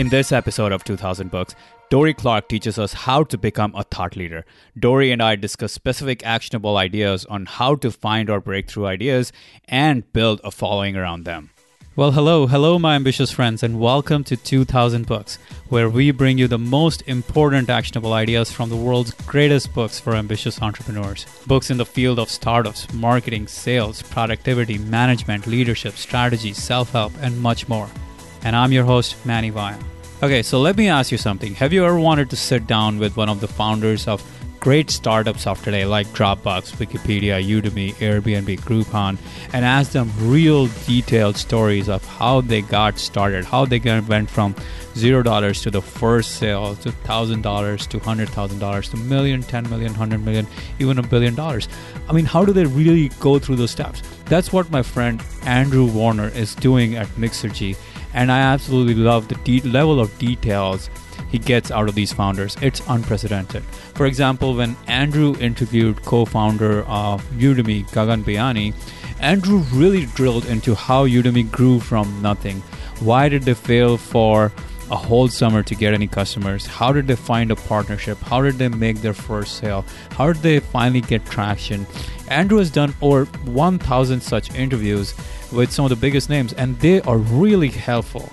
In this episode of 2000 Books, Dorie Clark teaches us how to become a thought leader. Dorie and I discuss specific actionable ideas on how to find our breakthrough ideas and build a following around them. Well, hello, hello, my ambitious friends, and welcome to 2000 Books, where we bring you the most important actionable ideas from the world's greatest books for ambitious entrepreneurs. Books in the field of startups, marketing, sales, productivity, management, leadership, strategy, self help, and much more. And I'm your host, Manny Vaya. Okay, so let me ask you something. Have you ever wanted to sit down with one of the founders of great startups of today like Dropbox, Wikipedia, Udemy, Airbnb, Groupon, and ask them real detailed stories of how they got started, how they went from zero dollars to the first sale to thousand dollars to hundred thousand dollars to million, ten million, hundred million, even a billion dollars. I mean, how do they really go through those steps? That's what my friend Andrew Warner is doing at Mixergy and I absolutely love the de- level of details he gets out of these founders. It's unprecedented. For example, when Andrew interviewed co-founder of Udemy, Gagan Biyani, Andrew really drilled into how Udemy grew from nothing. Why did they fail for a whole summer to get any customers? How did they find a partnership? How did they make their first sale? How did they finally get traction? Andrew has done over 1,000 such interviews with some of the biggest names, and they are really helpful.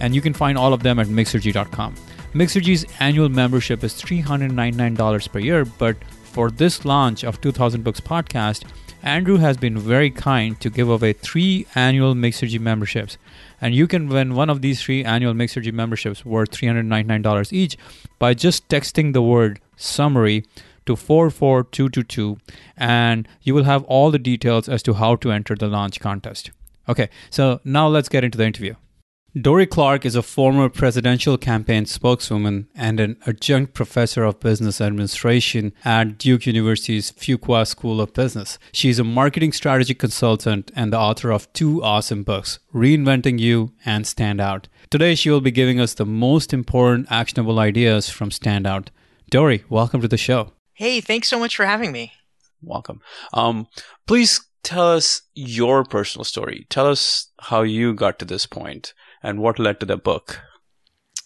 And you can find all of them at Mixergy.com. Mixergy's annual membership is $399 per year, but for this launch of 2000 Books podcast, Andrew has been very kind to give away three annual Mixergy memberships. And you can win one of these three annual Mixergy memberships worth $399 each by just texting the word summary to 44222 and you will have all the details as to how to enter the launch contest. Okay, so now let's get into the interview. Dorie Clark is a former presidential campaign spokeswoman and an adjunct professor of business administration at Duke University's Fuqua School of Business. She's a marketing strategy consultant and the author of two awesome books, Reinventing You and Stand Out. Today, she will be giving us the most important actionable ideas from Stand Out. Dorie, welcome to the show. Hey, thanks so much for having me. Welcome. Um, please tell us your personal story. Tell us how you got to this point and what led to the book.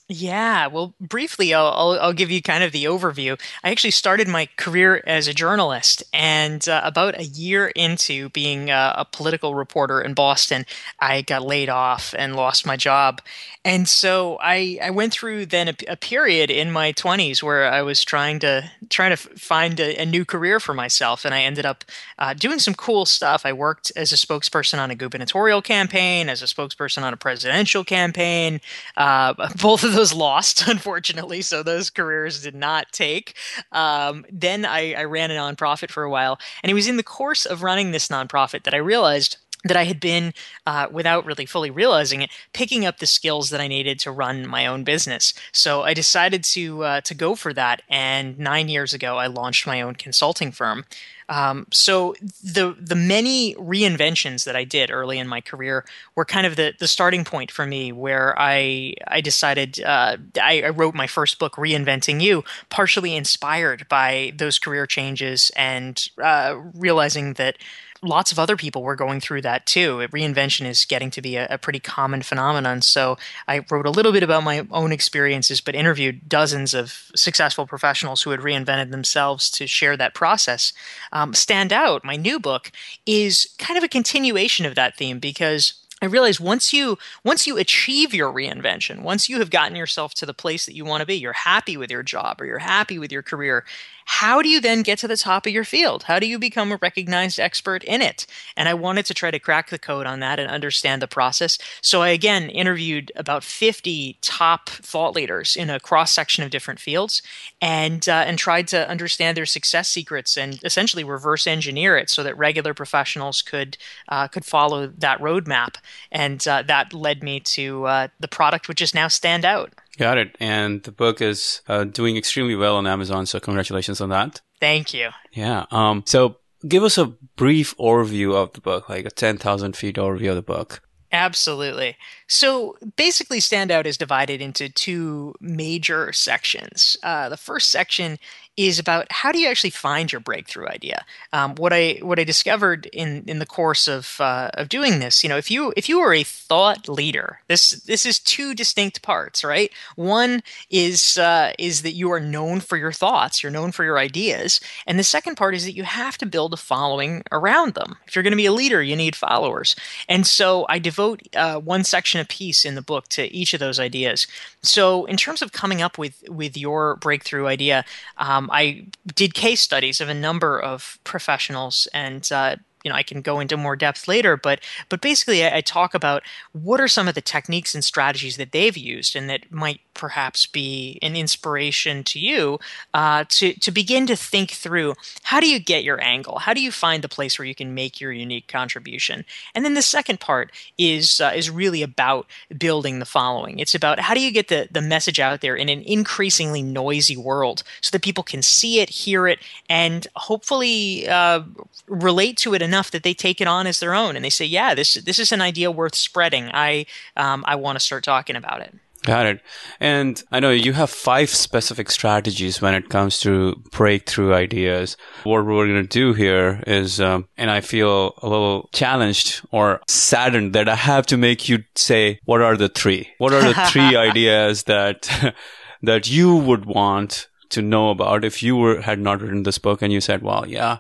Yeah, well, briefly, I'll, I'll, I'll, give you kind of the overview. I actually started my career as a journalist, and uh, about a year into being a, a political reporter in Boston, I got laid off and lost my job. And so I, I went through then a, a period in my 20s where I was trying to trying to find a, a new career for myself, and I ended up uh, doing some cool stuff. I worked as a spokesperson on a gubernatorial campaign, as a spokesperson on a presidential campaign. Uh, both of those lost, unfortunately, so those careers did not take. Um, then I, I ran a nonprofit for a while, and it was in the course of running this nonprofit that I realized that I had been, uh, without really fully realizing it, picking up the skills that I needed to run my own business. So I decided to uh, to go for that. And nine years ago, I launched my own consulting firm. Um, so the the many reinventions that I did early in my career were kind of the the starting point for me, where I I decided uh, I, I, wrote my first book, Reinventing You, partially inspired by those career changes and uh, realizing that lots of other people were going through that too. Reinvention is getting to be a, a, pretty common phenomenon. So I wrote a little bit about my own experiences, but interviewed dozens of successful professionals who had reinvented themselves to share that process. Um, Stand Out, my new book, is kind of a continuation of that theme because I realize once you once you achieve your reinvention, once you have gotten yourself to the place that you want to be, you're happy with your job or you're happy with your career, how do you then get to the top of your field? How do you become a recognized expert in it? And I wanted to try to crack the code on that and understand the process. So I again interviewed about 50 top thought leaders in a cross section of different fields and uh, and tried to understand their success secrets and essentially reverse engineer it so that regular professionals could uh, could follow that roadmap. And uh, that led me to uh, the product which is now Stand Out. Got it. And the book is uh, doing extremely well on Amazon. So congratulations on that. Thank you. Yeah. Um, so give us a brief overview of the book, like a 10,000 feet overview of the book. Absolutely. So basically, Standout is divided into two major sections. Uh, the first section is about how do you actually find your breakthrough idea. Um, what I what I discovered in in the course of uh, of doing this, you know, if you if you are a thought leader, this this is two distinct parts, right? One is uh, is that you are known for your thoughts, you're known for your ideas, and the second part is that you have to build a following around them. If you're going to be a leader, you need followers, and so I devote uh, one section a piece in the book to each of those ideas. So in terms of coming up with with your breakthrough idea, um, I did case studies of a number of professionals and uh, you know I can go into more depth later, but but basically I, I, talk about what are some of the techniques and strategies that they've used and that might perhaps be an inspiration to you uh, to to begin to think through how do you get your angle, how do you find the place where you can make your unique contribution, and then the second part is uh, is really about building the following. It's about how do you get the the message out there in an increasingly noisy world so that people can see it, hear it, and hopefully uh, relate to it enough that they take it on as their own and they say, "Yeah, this this is an idea worth spreading. I um, I want to start talking about it." Got it. And I know you have five specific strategies when it comes to breakthrough ideas. What we're going to do here is, um, and I feel a little challenged or saddened that I have to make you say, what are the three? What are the three ideas that, that you would want to know about if you were, had not written this book and you said, well, yeah,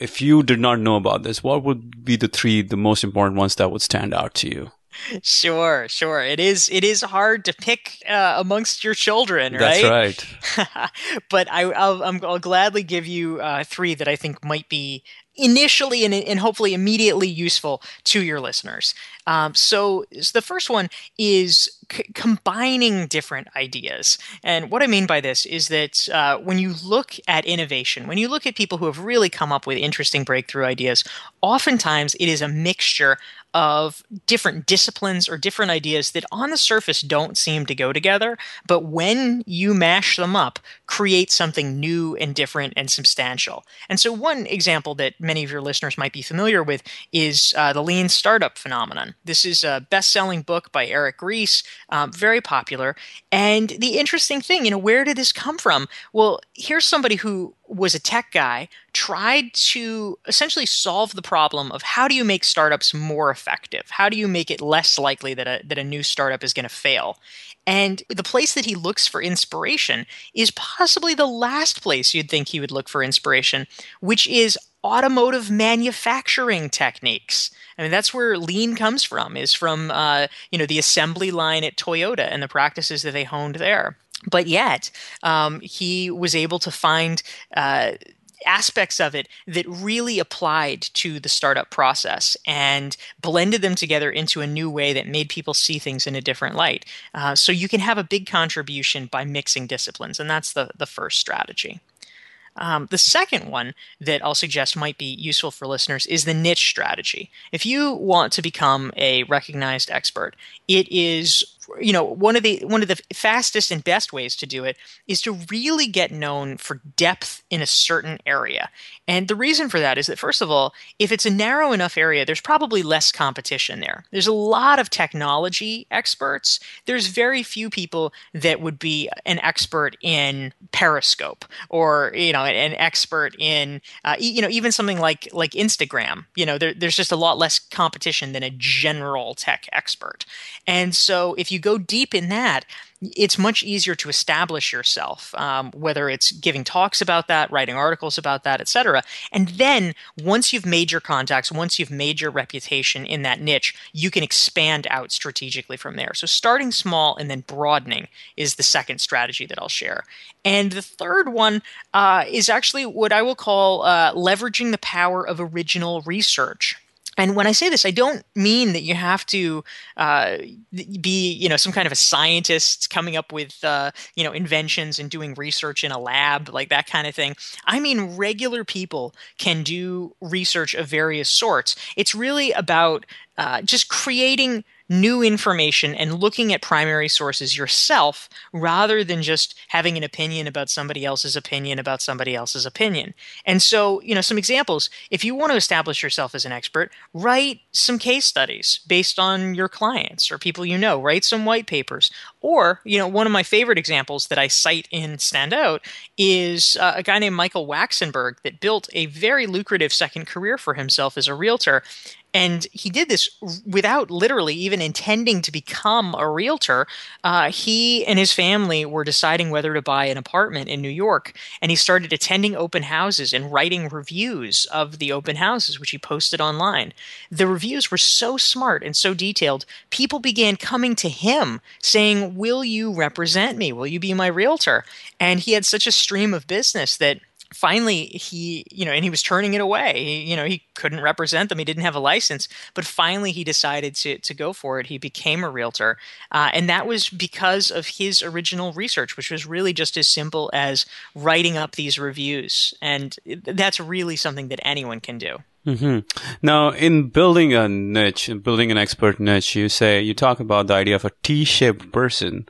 if you did not know about this, what would be the three, the most important ones that would stand out to you? Sure, sure. It is. It is hard to pick uh, amongst your children, right? That's right. but I, will I'll gladly give you uh, three that I think might be initially and, and hopefully immediately useful to your listeners. Um, so, so, the first one is c- combining different ideas. And what I mean by this is that uh, when you look at innovation, when you look at people who have really come up with interesting breakthrough ideas, oftentimes it is a mixture of different disciplines or different ideas that on the surface don't seem to go together, but when you mash them up, create something new and different and substantial. And so, one example that many of your listeners might be familiar with is uh, the lean startup phenomenon. This is a best selling book by Eric Ries, um, very popular. And the interesting thing, you know, where did this come from? Well, here's somebody who was a tech guy, tried to essentially solve the problem of how do you make startups more effective? How do you make it less likely that a, that a new startup is going to fail? And the place that he looks for inspiration is possibly the last place you'd think he would look for inspiration, which is automotive manufacturing techniques. I mean, that's where lean comes from, is from, uh, you know, the assembly line at Toyota and the practices that they honed there but yet um, he was able to find uh, aspects of it that really applied to the startup process and blended them together into a new way that made people see things in a different light. Uh, so you can have a big contribution by mixing disciplines, and that's the, the first strategy. Um, the second one that I'll suggest might be useful for listeners is the niche strategy. If you want to become a recognized expert, it is you know one of the one of the fastest and best ways to do it is to really get known for depth in a certain area. And the reason for that is that first of all if it's a narrow enough area there's probably less competition there. There's a lot of technology experts. There's very few people that would be an expert in periscope or you know an expert in uh, you know even something like like instagram. You know there, there's just a lot less competition than a general tech expert. And so if you go deep in that, it's much easier to establish yourself, um, whether it's giving talks about that, writing articles about that, etc. And then once you've made your contacts, once you've made your reputation in that niche, you can expand out strategically from there. So starting small and then broadening is the second strategy that I'll share. And the third one uh, is actually what I will call uh, leveraging the power of original research. And when I say this, I don't mean that you have to uh, be, you know, some kind of a scientist coming up with, uh, you know, inventions and doing research in a lab, like that kind of thing. I mean, regular people can do research of various sorts. It's really about uh, just creating new information and looking at primary sources yourself rather than just having an opinion about somebody else's opinion about somebody else's opinion. And so, you know, some examples if you want to establish yourself as an expert, write some case studies based on your clients or people you know, write some white papers. Or, you know, one of my favorite examples that I cite in Stand Out is uh, a guy named Michael Waxenberg that built a very lucrative second career for himself as a realtor. And he did this without literally even intending to become a realtor. Uh, he and his family were deciding whether to buy an apartment in New York. And he started attending open houses and writing reviews of the open houses, which he posted online. The reviews were so smart and so detailed, people began coming to him saying, Will you represent me? Will you be my realtor? And he had such a stream of business that finally he you know and he was turning it away. He, you know he couldn't represent them. He didn't have a license. But finally he decided to, to go for it. He became a realtor. Uh, and that was because of his original research which was really just as simple as writing up these reviews. And that's really something that anyone can do Mm-hmm. Now, in building a niche, in building an expert niche, you say you talk about the idea of a T-shaped person.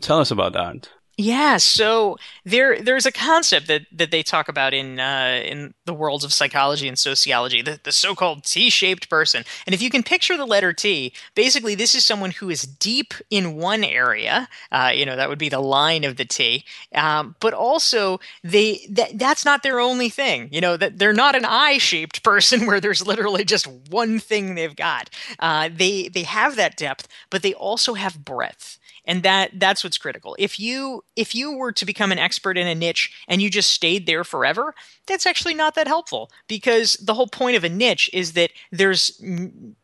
Tell us about that. Yeah, so there there's a concept that, that they talk about in uh, in the worlds of psychology and sociology, the, the so-called T-shaped person. And if you can picture the letter T, basically this is someone who is deep in one area. Uh, you know that would be the line of the T, um, but also they that that's not their only thing. You know that they're not an I-shaped person where there's literally just one thing they've got. Uh, they they have that depth, but they also have breadth and that that's what's critical. If you if you were to become an expert in a niche and you just stayed there forever that's actually not that helpful because the whole point of a niche is that there's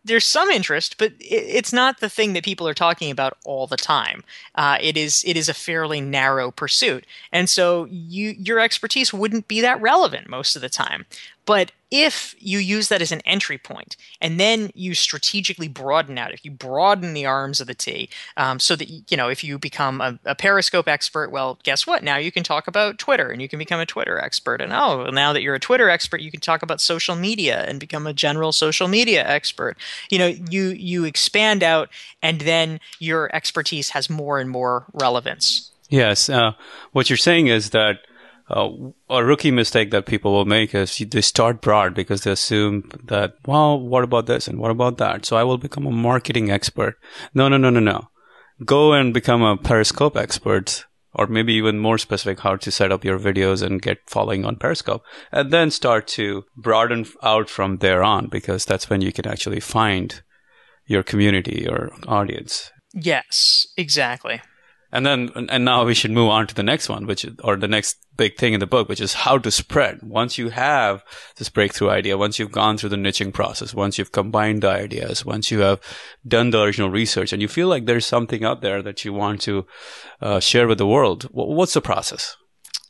there's some interest but it's not the thing that people are talking about all the time. Uh, it is it is a fairly narrow pursuit. And so you your expertise wouldn't be that relevant most of the time. But if you use that as an entry point and then you strategically broaden out, if you broaden the arms of the T, um, so that, you know, if you become a, a, Periscope expert, well, guess what? Now you can talk about Twitter and you can become a Twitter expert. And oh, now that you're a Twitter expert, you can talk about social media and become a general social media expert. You know, you, you expand out and then your expertise has more and more relevance. Yes. Uh, what you're saying is that uh, a rookie mistake that people will make is they start broad because they assume that, well, what about this and what about that? So I will become a marketing expert. No, no, no, no, no. Go and become a Periscope expert or maybe even more specific how to set up your videos and get following on Periscope and then start to broaden out from there on because that's when you can actually find your community or audience. Yes, exactly. And then, and now we should move on to the next one, which is, or the next big thing in the book, which is how to spread. Once you have this breakthrough idea, once you've gone through the niching process, once you've combined the ideas, once you have done the original research and you feel like there's something out there that you want to uh, share with the world, what's the process?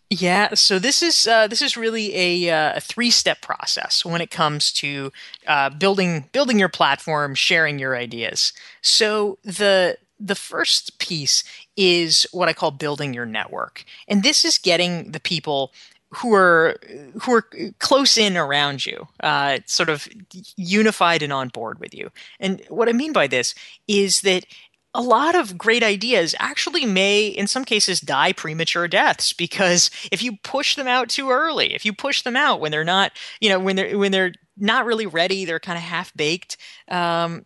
Yeah, so this is uh, this is really a, uh, a three step process when it comes to uh, building building your platform, sharing your ideas. So the the first piece is what I call building your network. And this is getting the people who are who are close in around you, uh, sort of unified and on board with you. And what I mean by this is that a lot of great ideas actually may, in some cases, die premature deaths because if you push them out too early, if you push them out when they're not, you know, when they're when they're not really ready, they're kind of half baked. Um,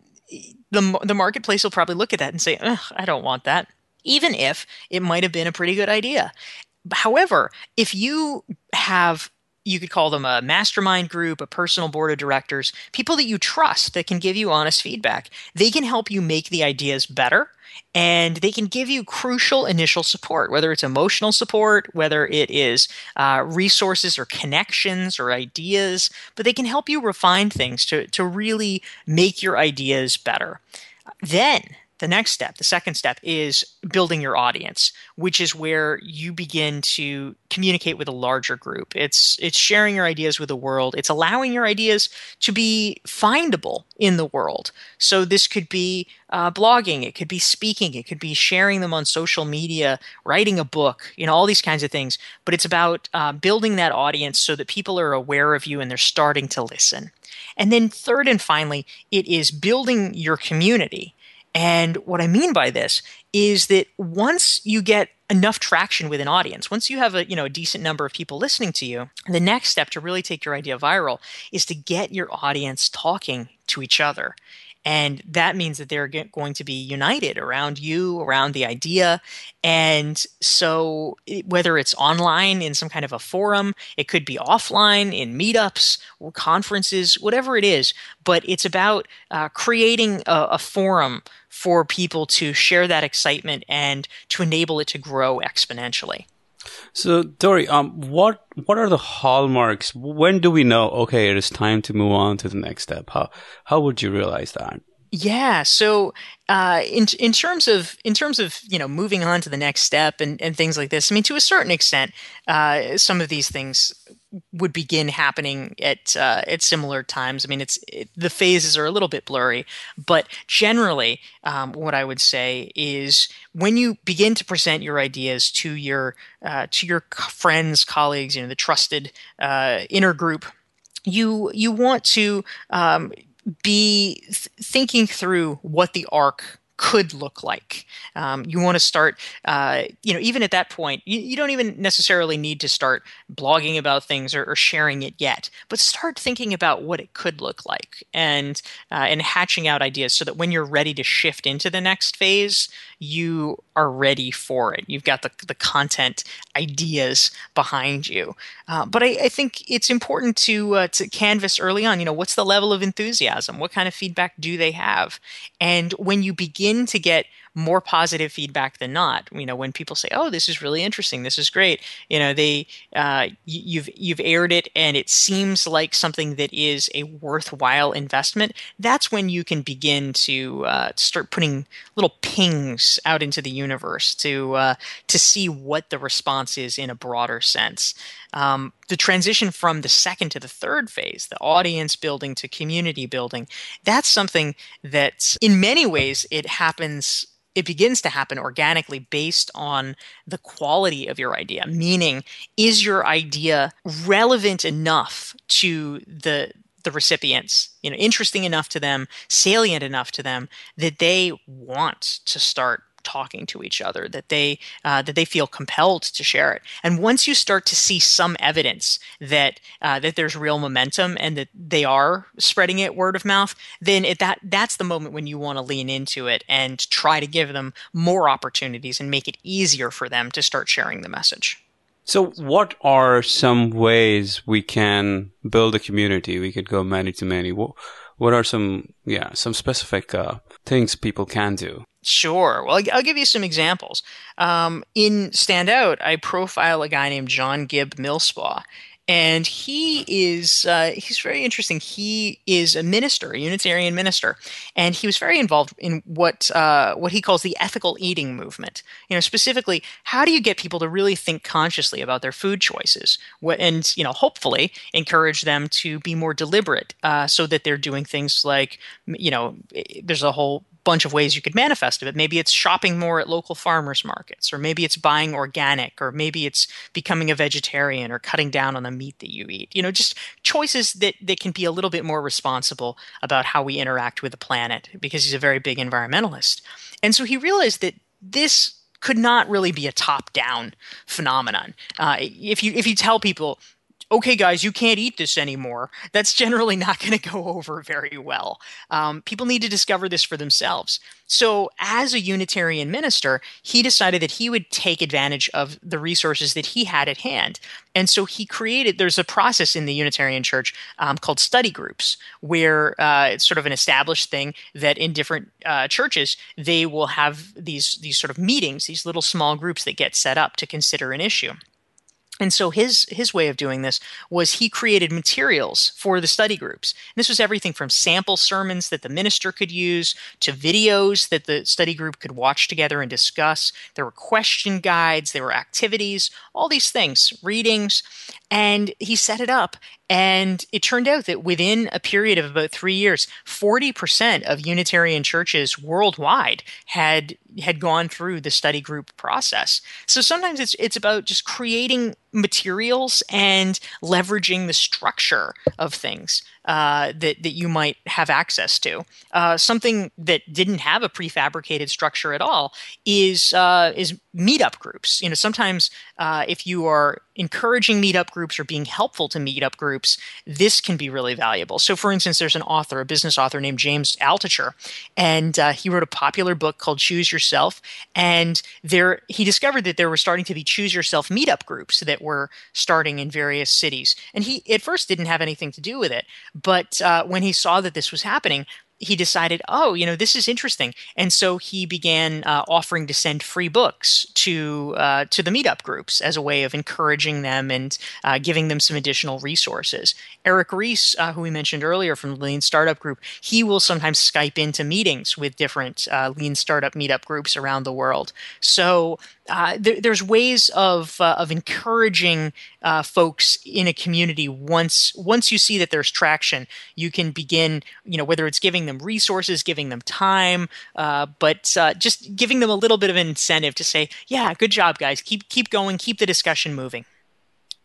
the the marketplace will probably look at that and say, "I don't want that," even if it might have been a pretty good idea. However, if you have you could call them a mastermind group, a personal board of directors, people that you trust that can give you honest feedback. They can help you make the ideas better and they can give you crucial initial support, whether it's emotional support, whether it is uh, resources or connections or ideas, but they can help you refine things to, to really make your ideas better. Then the next step, the second step, is building your audience, which is where you begin to communicate with a larger group. It's it's sharing your ideas with the world. It's allowing your ideas to be findable in the world. So this could be uh, blogging, it could be speaking, it could be sharing them on social media, writing a book, you know, all these kinds of things. But it's about uh, building that audience so that people are aware of you and they're starting to listen. And then third and finally, it is building your community And what I mean by this is that once you get enough traction with an audience once you have a you know a decent number of people listening to you the next step to really take your idea viral is to get your audience talking to each other and that means that they're going to be united around you, around the idea. And so, whether it's online in some kind of a forum, it could be offline in meetups or conferences, whatever it is. But it's about uh, creating a, a forum for people to share that excitement and to enable it to grow exponentially. So, Dorie, um, what what are the hallmarks? When do we know? Okay, it is time to move on to the next step. How how would you realize that? Yeah. So, uh, in in terms of in terms of you know moving on to the next step and, and things like this, I mean, to a certain extent, uh, some of these things would begin happening at uh, at similar times. I mean, it's it, the phases are a little bit blurry, but generally, um, what I would say is when you begin to present your ideas to your uh, to your friends, colleagues, you know, the trusted uh, inner group, you you want to um, be th- thinking through what the arc could look like. Um, you want to start, uh, you know, even at that point, you, you, don't even necessarily need to start blogging about things or, or, sharing it yet, but start thinking about what it could look like and uh, and hatching out ideas so that when you're ready to shift into the next phase, you are ready for it. You've got the, the content ideas behind you. Uh, but I, I, think it's important to uh, to canvas early on. You know, what's the level of enthusiasm? What kind of feedback do they have? And when you begin to get more positive feedback than not. You know, when people say, "Oh, this is really interesting. This is great," you know, they uh, you've you've aired it and it seems like something that is a worthwhile investment. That's when you can begin to uh, start putting little pings out into the universe to uh, to see what the response is in a broader sense. Um, the transition from the second to the third phase, the audience building to community building, that's something that in many ways it happens it begins to happen organically based on the quality of your idea meaning is your idea relevant enough to the the recipients you know interesting enough to them salient enough to them that they want to start talking to each other that they uh, that they feel compelled to share it and once you start to see some evidence that uh, that there's real momentum and that they are spreading it word of mouth then it, that that's the moment when you want to lean into it and try to give them more opportunities and make it easier for them to start sharing the message so, what are some ways we can build a community? We could go many to many. What, what are some, yeah, some specific uh, things people can do? Sure. Well, I'll give you some examples. Um, in Standout, I profile a guy named John Gibb Millspaugh, and he is uh, he's very interesting. He is a minister, a Unitarian minister, and he was very involved in what uh, what he calls the ethical eating movement. You know, specifically, how do you get people to really think consciously about their food choices, what, and you know, hopefully encourage them to be more deliberate, uh, so that they're doing things like you know, there's a whole bunch of ways you could manifest it. Maybe it's shopping more at local farmers markets, or maybe it's buying organic, or maybe it's becoming a vegetarian or cutting down on the meat that you eat. You know, just choices that, that can be a little bit more responsible about how we interact with the planet because he's a very big environmentalist. And so he realized that this could not really be a top down phenomenon. Uh, if you if you tell people okay, guys, you can't eat this anymore, that's generally not going to go over very well. Um, people need to discover this for themselves. So, as a Unitarian minister, he decided that he would take advantage of the resources that he had at hand. And so he created, there's a process in the Unitarian Church um, called study groups, where uh, it's sort of an established thing that in different uh, churches, they will have these, these sort of meetings, these little small groups that get set up to consider an issue. And so his his way of doing this was he created materials for the study groups. And this was everything from sample sermons that the minister could use to videos that the study group could watch together and discuss. There were question guides, there were activities, all these things, readings. And he set it up. And it turned out that within a period of about three years, 40% of Unitarian churches worldwide had had gone through the study group process. So sometimes it's it's about just creating materials and leveraging the structure of things uh, that that you might have access to. Uh, something that didn't have a prefabricated structure at all is uh, is meetup groups. You know, sometimes uh, if you are encouraging meetup groups or being helpful to meetup groups, this can be really valuable. So, for instance, there's an author, a business author named James Altucher, and uh, he wrote a popular book called Choose Yourself. And there, he discovered that there were starting to be Choose Yourself meetup groups that were starting in various cities. And he, at first, didn't have anything to do with it, but uh, when he saw that this was happening, he decided, oh, you know, this is interesting, and so he began uh, offering to send free books to uh, to the meetup groups as a way of encouraging them and uh, giving them some additional resources. Eric Ries, uh, who we mentioned earlier from the Lean Startup Group, he will sometimes Skype into meetings with different uh, Lean Startup meetup groups around the world. So uh, there, there's ways of uh, of encouraging uh, folks in a community once once you see that there's traction you can begin you know whether it's giving them resources giving them time uh, but uh, just giving them a little bit of incentive to say yeah good job guys. Keep keep going. Keep the discussion moving.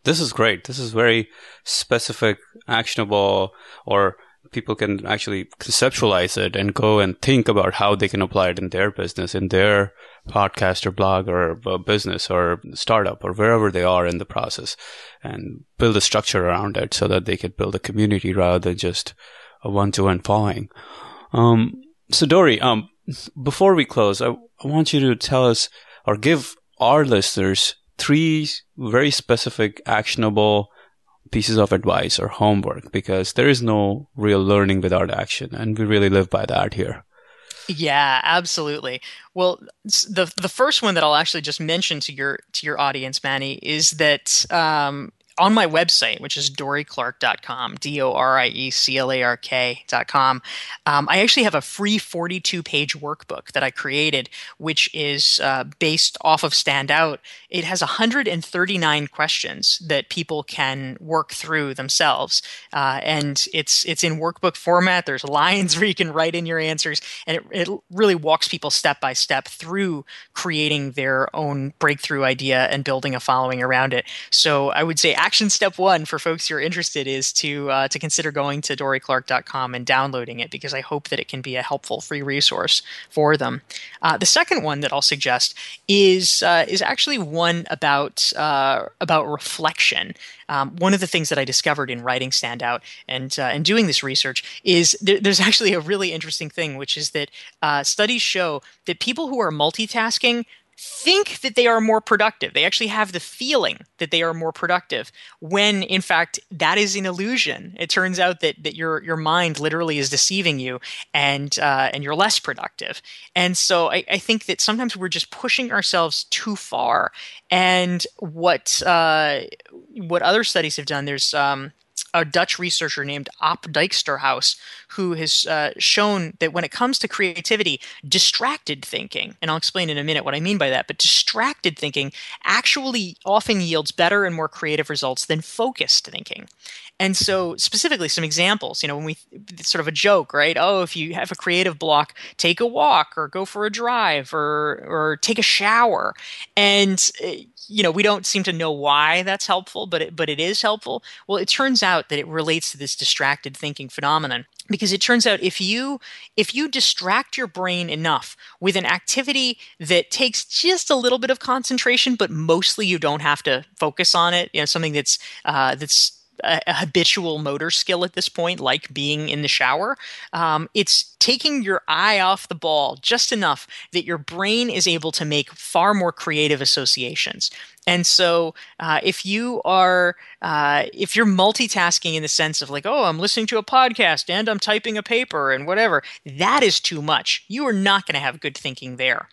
This is great. This is very specific actionable or people can actually conceptualize it and go and think about how they can apply it in their business, in their podcast or blog or business or startup or wherever they are in the process and build a structure around it so that they can build a community rather than just a one-to-one following. Um, so Dorie, um, before we close, I, I want you to tell us or give our listeners three very specific actionable pieces of advice or homework because there is no real learning without action and we really live by that here yeah absolutely well the the first one that i'll actually just mention to your to your audience manny is that um, on my website, which is dorieclark.com, D O R I E C L A R K.com, um, I actually have a free 42 page workbook that I created, which is uh, based off of Standout. It has 139 questions that people can work through themselves. Uh, and it's, it's in workbook format. There's lines where you can write in your answers, and it, it really walks people step by step through creating their own breakthrough idea and building a following around it. So I would say, action step one for folks who are interested is to uh, to consider going to dorieclark.com and downloading it because I hope that it can be a helpful free resource for them. Uh, the second one that I'll suggest is uh, is actually one about uh, about reflection. Um, one of the things that I discovered in writing Standout and uh, and doing this research is there, there's actually a really interesting thing, which is that uh, studies show that people who are multitasking think that they are more productive. They actually have the feeling that they are more productive when in fact that is an illusion. It turns out that that your your mind literally is deceiving you and uh, and you're less productive. And so I, I, think that sometimes we're just pushing ourselves too far. And what uh, what other studies have done, there's um, a Dutch researcher named Ap Dijksterhuis, who has uh, shown that when it comes to creativity, distracted thinking, and I'll explain in a minute what I mean by that, but distracted thinking actually often yields better and more creative results than focused thinking. And so, specifically, some examples, you know, when we, it's sort of a joke, right? Oh, if you have a creative block, take a walk or go for a drive or, or take a shower. And, eh, you know, we don't seem to know why that's helpful, but it, but it is helpful. Well, it turns out that it relates to this distracted thinking phenomenon because it turns out if you if you distract your brain enough with an activity that takes just a little bit of concentration but mostly you don't have to focus on it you know something that's uh, that's a, habitual motor skill at this point, like being in the shower. Um, it's taking your eye off the ball just enough that your brain is able to make far more creative associations. And so, uh, if you are uh, if you're multitasking in the sense of like, oh, I'm listening to a podcast and I'm typing a paper and whatever, that is too much. You are not going to have good thinking there.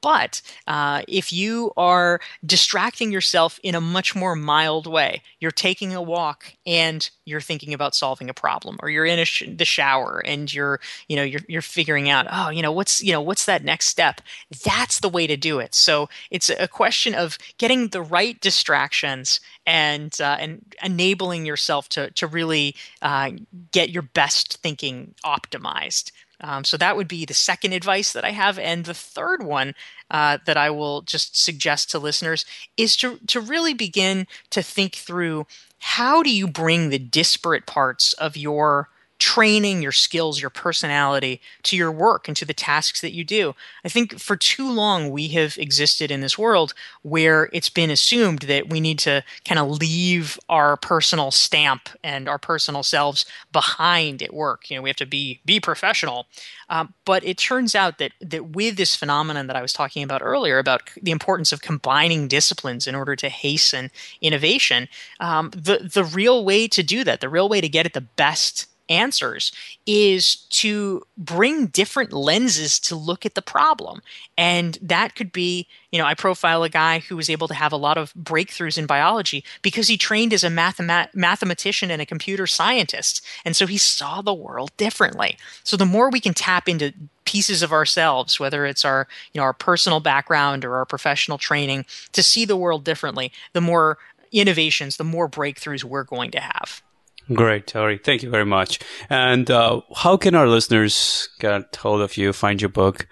But uh, if you are distracting yourself in a much more mild way, you're taking a walk and you're thinking about solving a problem, or you're in sh- the shower and you're, you know, you're you're figuring out, oh, you know, what's you know what's that next step? That's the way to do it. So it's a question of getting the right distractions and uh, and enabling yourself to to really uh, get your best thinking optimized. Um, so that would be the second advice that I have, and the third one uh, that I will just suggest to listeners is to to really begin to think through how do you bring the disparate parts of your training your skills, your personality to your work and to the tasks that you do. I think for too long we have existed in this world where it's been assumed that we need to kind of leave our personal stamp and our personal selves behind at work. You know, we have to be be professional. Um, but it turns out that that with this phenomenon that I was talking about earlier about the importance of combining disciplines in order to hasten innovation, um, the the real way to do that, the real way to get at the best answers is to bring different lenses to look at the problem. And that could be, you know, I profile a guy who was able to have a lot of breakthroughs in biology because he trained as a mathemat- mathematician and a computer scientist. And so he saw the world differently. So the more we can tap into pieces of ourselves whether it's our you know our personal background or our professional training to see the world differently the more innovations the more breakthroughs we're going to have Great, Dorie. Thank you very much. And uh, how can our listeners get hold of you, find your book,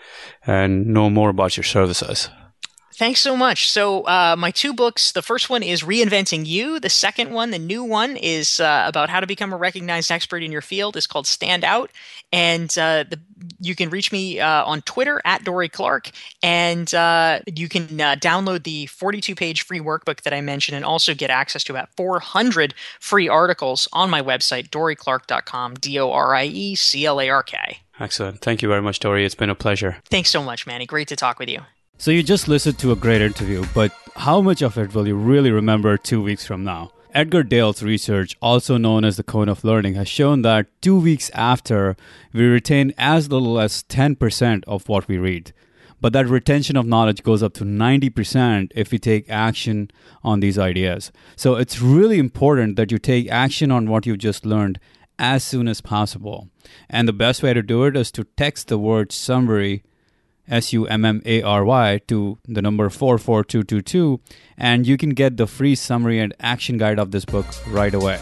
and know more about your services? Thanks so much. So, uh, my two books the first one is Reinventing You. The second one, the new one, is uh, about how to become a recognized expert in your field, is called Stand Out. And uh, the, you can reach me uh, on Twitter at Dorie Clark. And uh, you can uh, download the 42 page free workbook that I mentioned and also get access to about 400 free articles on my website, dorieclark.com, D O R I E C L A R K. Excellent. Thank you very much, Dorie. It's been a pleasure. Thanks so much, Manny. Great to talk with you. So you just listened to a great interview, but how much of it will you really remember two weeks from now? Edgar Dale's research, also known as the cone of learning, has shown that two weeks after, we retain as little as 10% of what we read. But that retention of knowledge goes up to 90% if we take action on these ideas. So it's really important that you take action on what you just learned as soon as possible. And the best way to do it is to text the word summary S U M M A R Y to the number 44222, and you can get the free summary and action guide of this book right away.